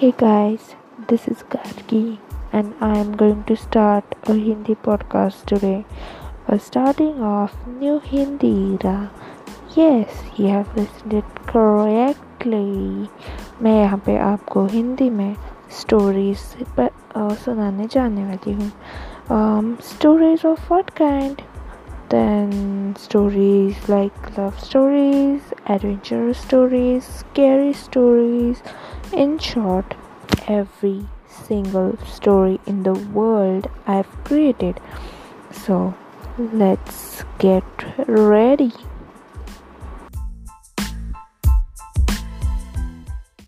Hey guys, this is Gargi and I am going to start a Hindi podcast today. We're starting off new Hindi era. Yes, you have listened it correctly. मैं यहाँ पे आपको हिंदी में stories सुनाने जाने वाली हूँ stories of what kind then stories like love stories, adventure stories, scary stories, in short, every single story in the world I've created. So let's get ready.